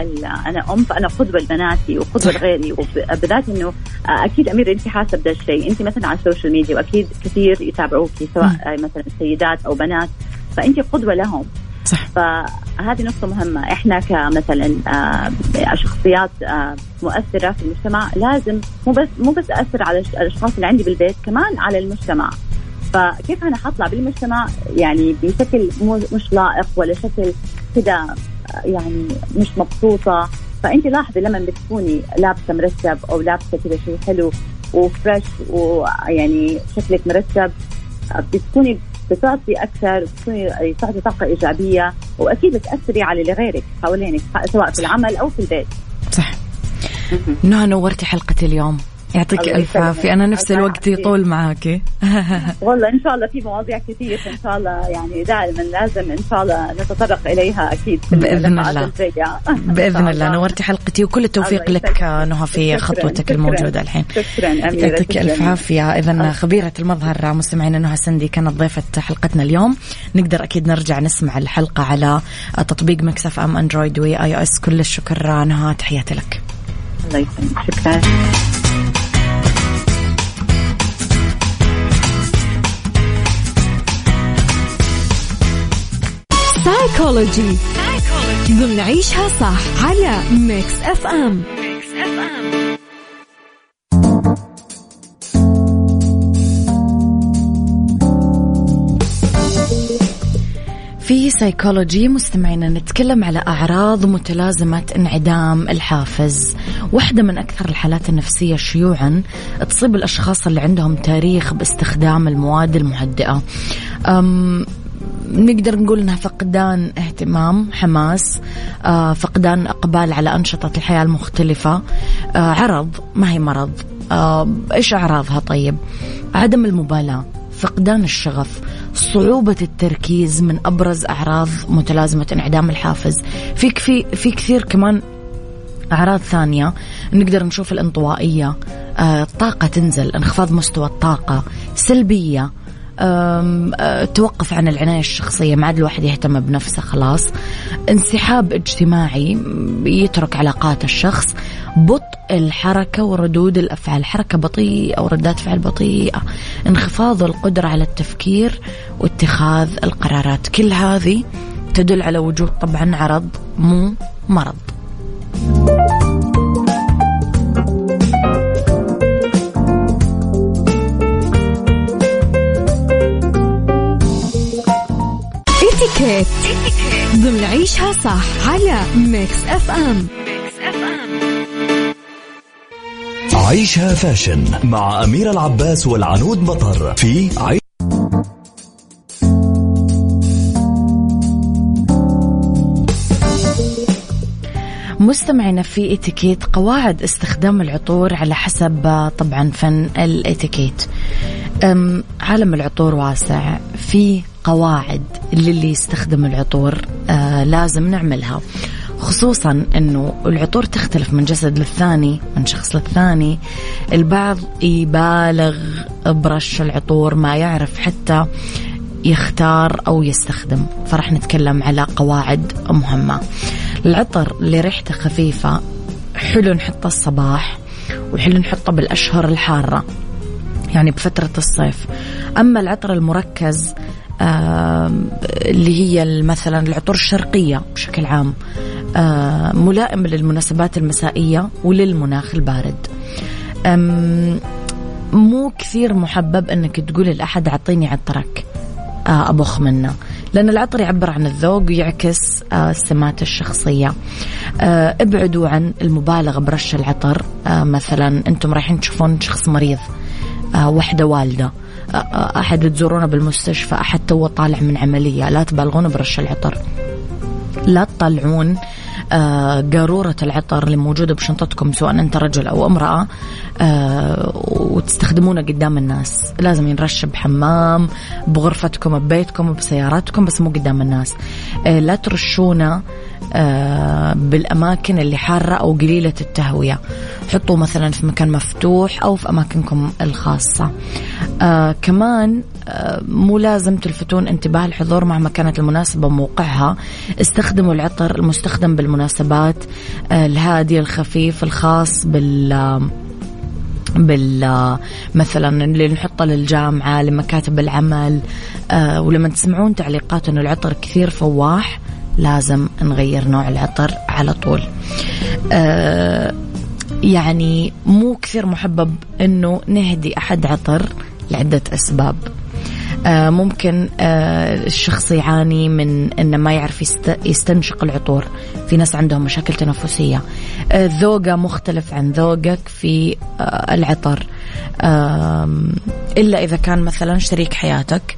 أنا أم فأنا قدوة لبناتي وقدوة لغيري. وبذات إنه أكيد أميرة أنت حاسة بهذا الشيء. أنت مثلا على السوشيال ميديا وأكيد كثير يتابعوكي سواء مثلا سيدات أو بنات. فأنت قدوة لهم. صح. فهذه نقطة مهمة. إحنا كمثلا آه، شخصيات آه، مؤثرة في المجتمع لازم مو بس مو بس أثر على الأشخاص اللي عندي بالبيت كمان على المجتمع. فكيف أنا حطلع بالمجتمع؟ يعني بشكل مش لائق ولا شكل كذا يعني مش مبسوطة. فأنت لاحظي لما بتكوني لابسة مرتب أو لابسة كذا شيء حلو وفريش ويعني شكلك مرتب بتكوني بتعطي أكثر بتكوني تعطي طاقة إيجابية وأكيد بتأثري على اللي غيرك حوالينك سواء في العمل أو في البيت.
صح. نهى نورتي حلقة اليوم. يعطيك ألف عافية. أنا نفس الوقت يطول معاكي
والله إن شاء الله في مواضيع كثير إن شاء الله يعني دائما لازم إن شاء الله نتطرق إليها أكيد
بإذن الله. بإذن الله. نورتي حلقتي وكل التوفيق لك. نهى في خطوتك الموجودة الحين.
شكرا. أميرة
يعطيك ألف عافية. اذا خبيرة المظهر مستمعينا نهى سندي كانت ضيفه حلقتنا اليوم. نقدر أكيد نرجع نسمع الحلقة على تطبيق ميكس اف ام Android و iOS. كل الشكر نهى تحياتي لك.
الله يسلمك. شكرا.
سايكولوجي ضمن عيشها صح على ميكس اف ام ميكس اف ام
في سيكولوجي مستمعينا نتكلم على أعراض متلازمة انعدام الحافز. واحدة من أكثر الحالات النفسية شيوعا تصيب الأشخاص اللي عندهم تاريخ باستخدام المواد المهدئة. نقدر نقول إنها فقدان اهتمام حماس آه، فقدان إقبال على أنشطة الحياة المختلفة. آه، عرض ما هي مرض. آه، إيش أعراضها؟ طيب عدم المبالاة فقدان الشغف صعوبة التركيز من أبرز أعراض متلازمة انعدام الحافز. في في في كثير كمان أعراض ثانية نقدر نشوف الانطوائية. الطاقة تنزل انخفاض مستوى الطاقة سلبية توقف عن العناية الشخصية. ما عاد الواحد يهتم بنفسه خلاص. انسحاب اجتماعي يترك علاقات الشخص بطء الحركة وردود الأفعال. حركة بطيئة وردات فعل بطيئة. انخفاض القدرة على التفكير واتخاذ القرارات. كل هذه تدل على وجود طبعا عرض مو مرض.
إتيكيت. ضمن عيشها صح على ميكس أف أم.
عيشها fashion مع أميرة العباس والعنود مطر في عيش
مستمعينا في إتيكيت قواعد استخدام العطور على حسب طبعا فن الإتيكيت. عالم العطور واسع. في قواعد للي يستخدم العطور آه لازم نعملها. خصوصا إنه العطور تختلف من جسد للثاني من شخص للثاني. البعض يبالغ برش العطور ما يعرف حتى يختار أو يستخدم. فرح نتكلم على قواعد مهمة. العطر اللي ريحته خفيفة حلو نحطه الصباح وحلو نحطه بالأشهر الحارة يعني بفترة الصيف. أما العطر المركز اللي هي مثلا العطور الشرقية بشكل عام ملائم للمناسبات المسائية وللمناخ البارد. مو كثير محبب إنك تقول لأحد أعطيني عطرك آه، أبخ منه لأن العطر يعبر عن الذوق ويعكس آه، السمات الشخصية. آه، ابعدوا عن المبالغه برش العطر مثلا أنتم رايحين تشوفون شخص مريض وحدة والدة. أحد تزورونه بالمستشفى أحد تو طالع من عملية. لا تبالغون برش العطر. لا تطلعون آه، قارورة العطر اللي موجودة بشنطتكم سواء أنت رجل أو امرأة آه، وتستخدمونه قدام الناس. لازم ينرش بحمام بغرفتكم ببيتكم بسياراتكم بس مو قدام الناس. آه، لا ترشونه بالأماكن اللي حارة أو قليلة التهوية. حطوا مثلا في مكان مفتوح أو في أماكنكم الخاصة. آه كمان آه مو لازم تلفتون انتباه الحضور مهما كانت المناسبة موقعها استخدموا العطر المستخدم بالمناسبات آه الهادي الخفيف الخاص بال بال مثلا اللي نحطه للجامعة لمكاتب العمل. آه ولما تسمعون تعليقات إنه العطر كثير فواح لازم نغير نوع العطر على طول. آه يعني مو كثير محبب إنه نهدي أحد عطر لعدة أسباب. آه ممكن آه الشخص يعاني من إنه ما يعرف يستنشق العطور. في ناس عندهم مشاكل تنفسية. آه ذوقه مختلف عن ذوقك في آه العطر. إلا إذا كان مثلا شريك حياتك.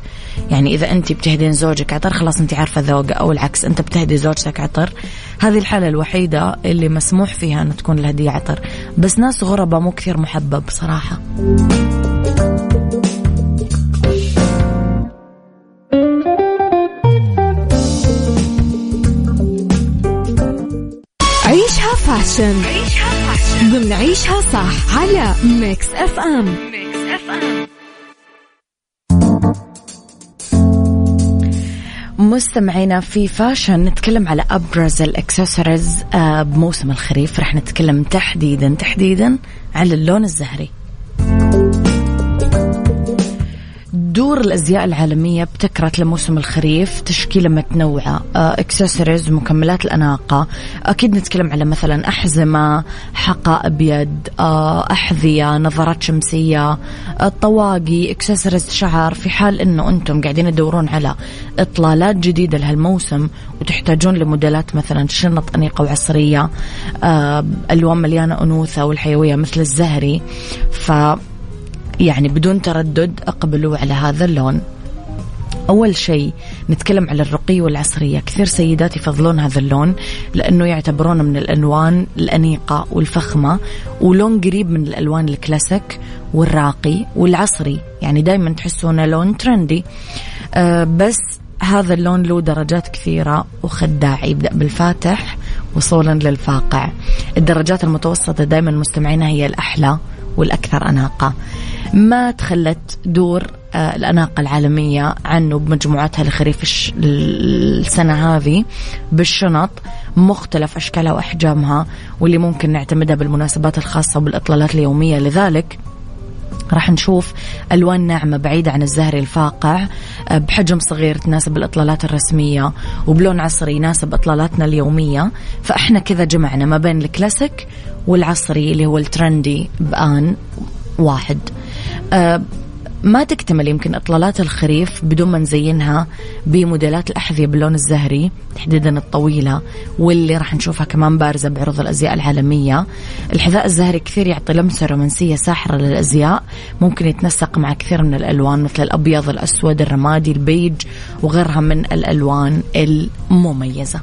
يعني إذا أنت بتهدين زوجك عطر خلاص أنت عارفة ذوقه أو العكس أنت بتهدي زوجتك عطر. هذه الحالة الوحيدة اللي مسموح فيها أن تكون الهديه عطر. بس ناس غرباء مو كثير محبب صراحة
عيشها fashion. عيشها fashion. ضمن عيشها صح على ميكس أف أم. ميكس أف أم.
مستمعينا في fashion نتكلم على أبرز الأكسسوارز آه، بموسم الخريف. رح نتكلم تحديدا تحديدا على اللون الزهري. دور الأزياء العالمية ابتكرت لموسم الخريف تشكيلة متنوعة اكسسوارز آه، مكملات الأناقة. أكيد نتكلم على مثلا أحزمة حقا ابيض آه، أحذية نظارات شمسية آه، طواقي اكسسوارز شعر في حال إنه أنتم قاعدين تدورون على إطلالات جديدة لهالموسم وتحتاجون لموديلات مثلا شنط أنيقة وعصرية ألوان مليانة أنوثة والحيوية مثل الزهري. ف يعني بدون تردد اقبلوا على هذا اللون. أول شيء نتكلم على الرقي والعصرية. كثير سيدات يفضلون هذا اللون لأنه يعتبرونه من الألوان الأنيقة والفخمة ولون قريب من الألوان الكلاسيك والراقي والعصري. يعني دايما تحسونه لون ترندي. أه بس هذا اللون له درجات كثيرة وخداع. يبدأ بالفاتح وصولا للفاقع. الدرجات المتوسطة دايما مستمعينها هي الأحلى. والأكثر أناقة. ما تخلت دور آه، الأناقة العالمية عنه بمجموعاتها لخريف السنة هذه بالشنط مختلف أشكالها وأحجامها واللي ممكن نعتمدها بالمناسبات الخاصة وبالإطلالات اليومية. لذلك راح نشوف ألوان ناعمة بعيدة عن الزهري الفاقع آه، بحجم صغير تناسب الإطلالات الرسمية وبلون عصري يناسب إطلالاتنا اليومية. فإحنا كذا جمعنا ما بين الكلاسيك والعصري اللي هو الترندي بآن واحد. أه ما تكتمل يمكن إطلالات الخريف بدون ما نزينها بموديلات الأحذية باللون الزهري تحديدا الطويلة واللي راح نشوفها كمان بارزة بعروض الأزياء العالمية. الحذاء الزهري كثير يعطي لمسة رومانسية ساحرة للأزياء ممكن يتنسق مع كثير من الألوان مثل الأبيض الأسود الرمادي البيج وغيرها من الألوان المميزة.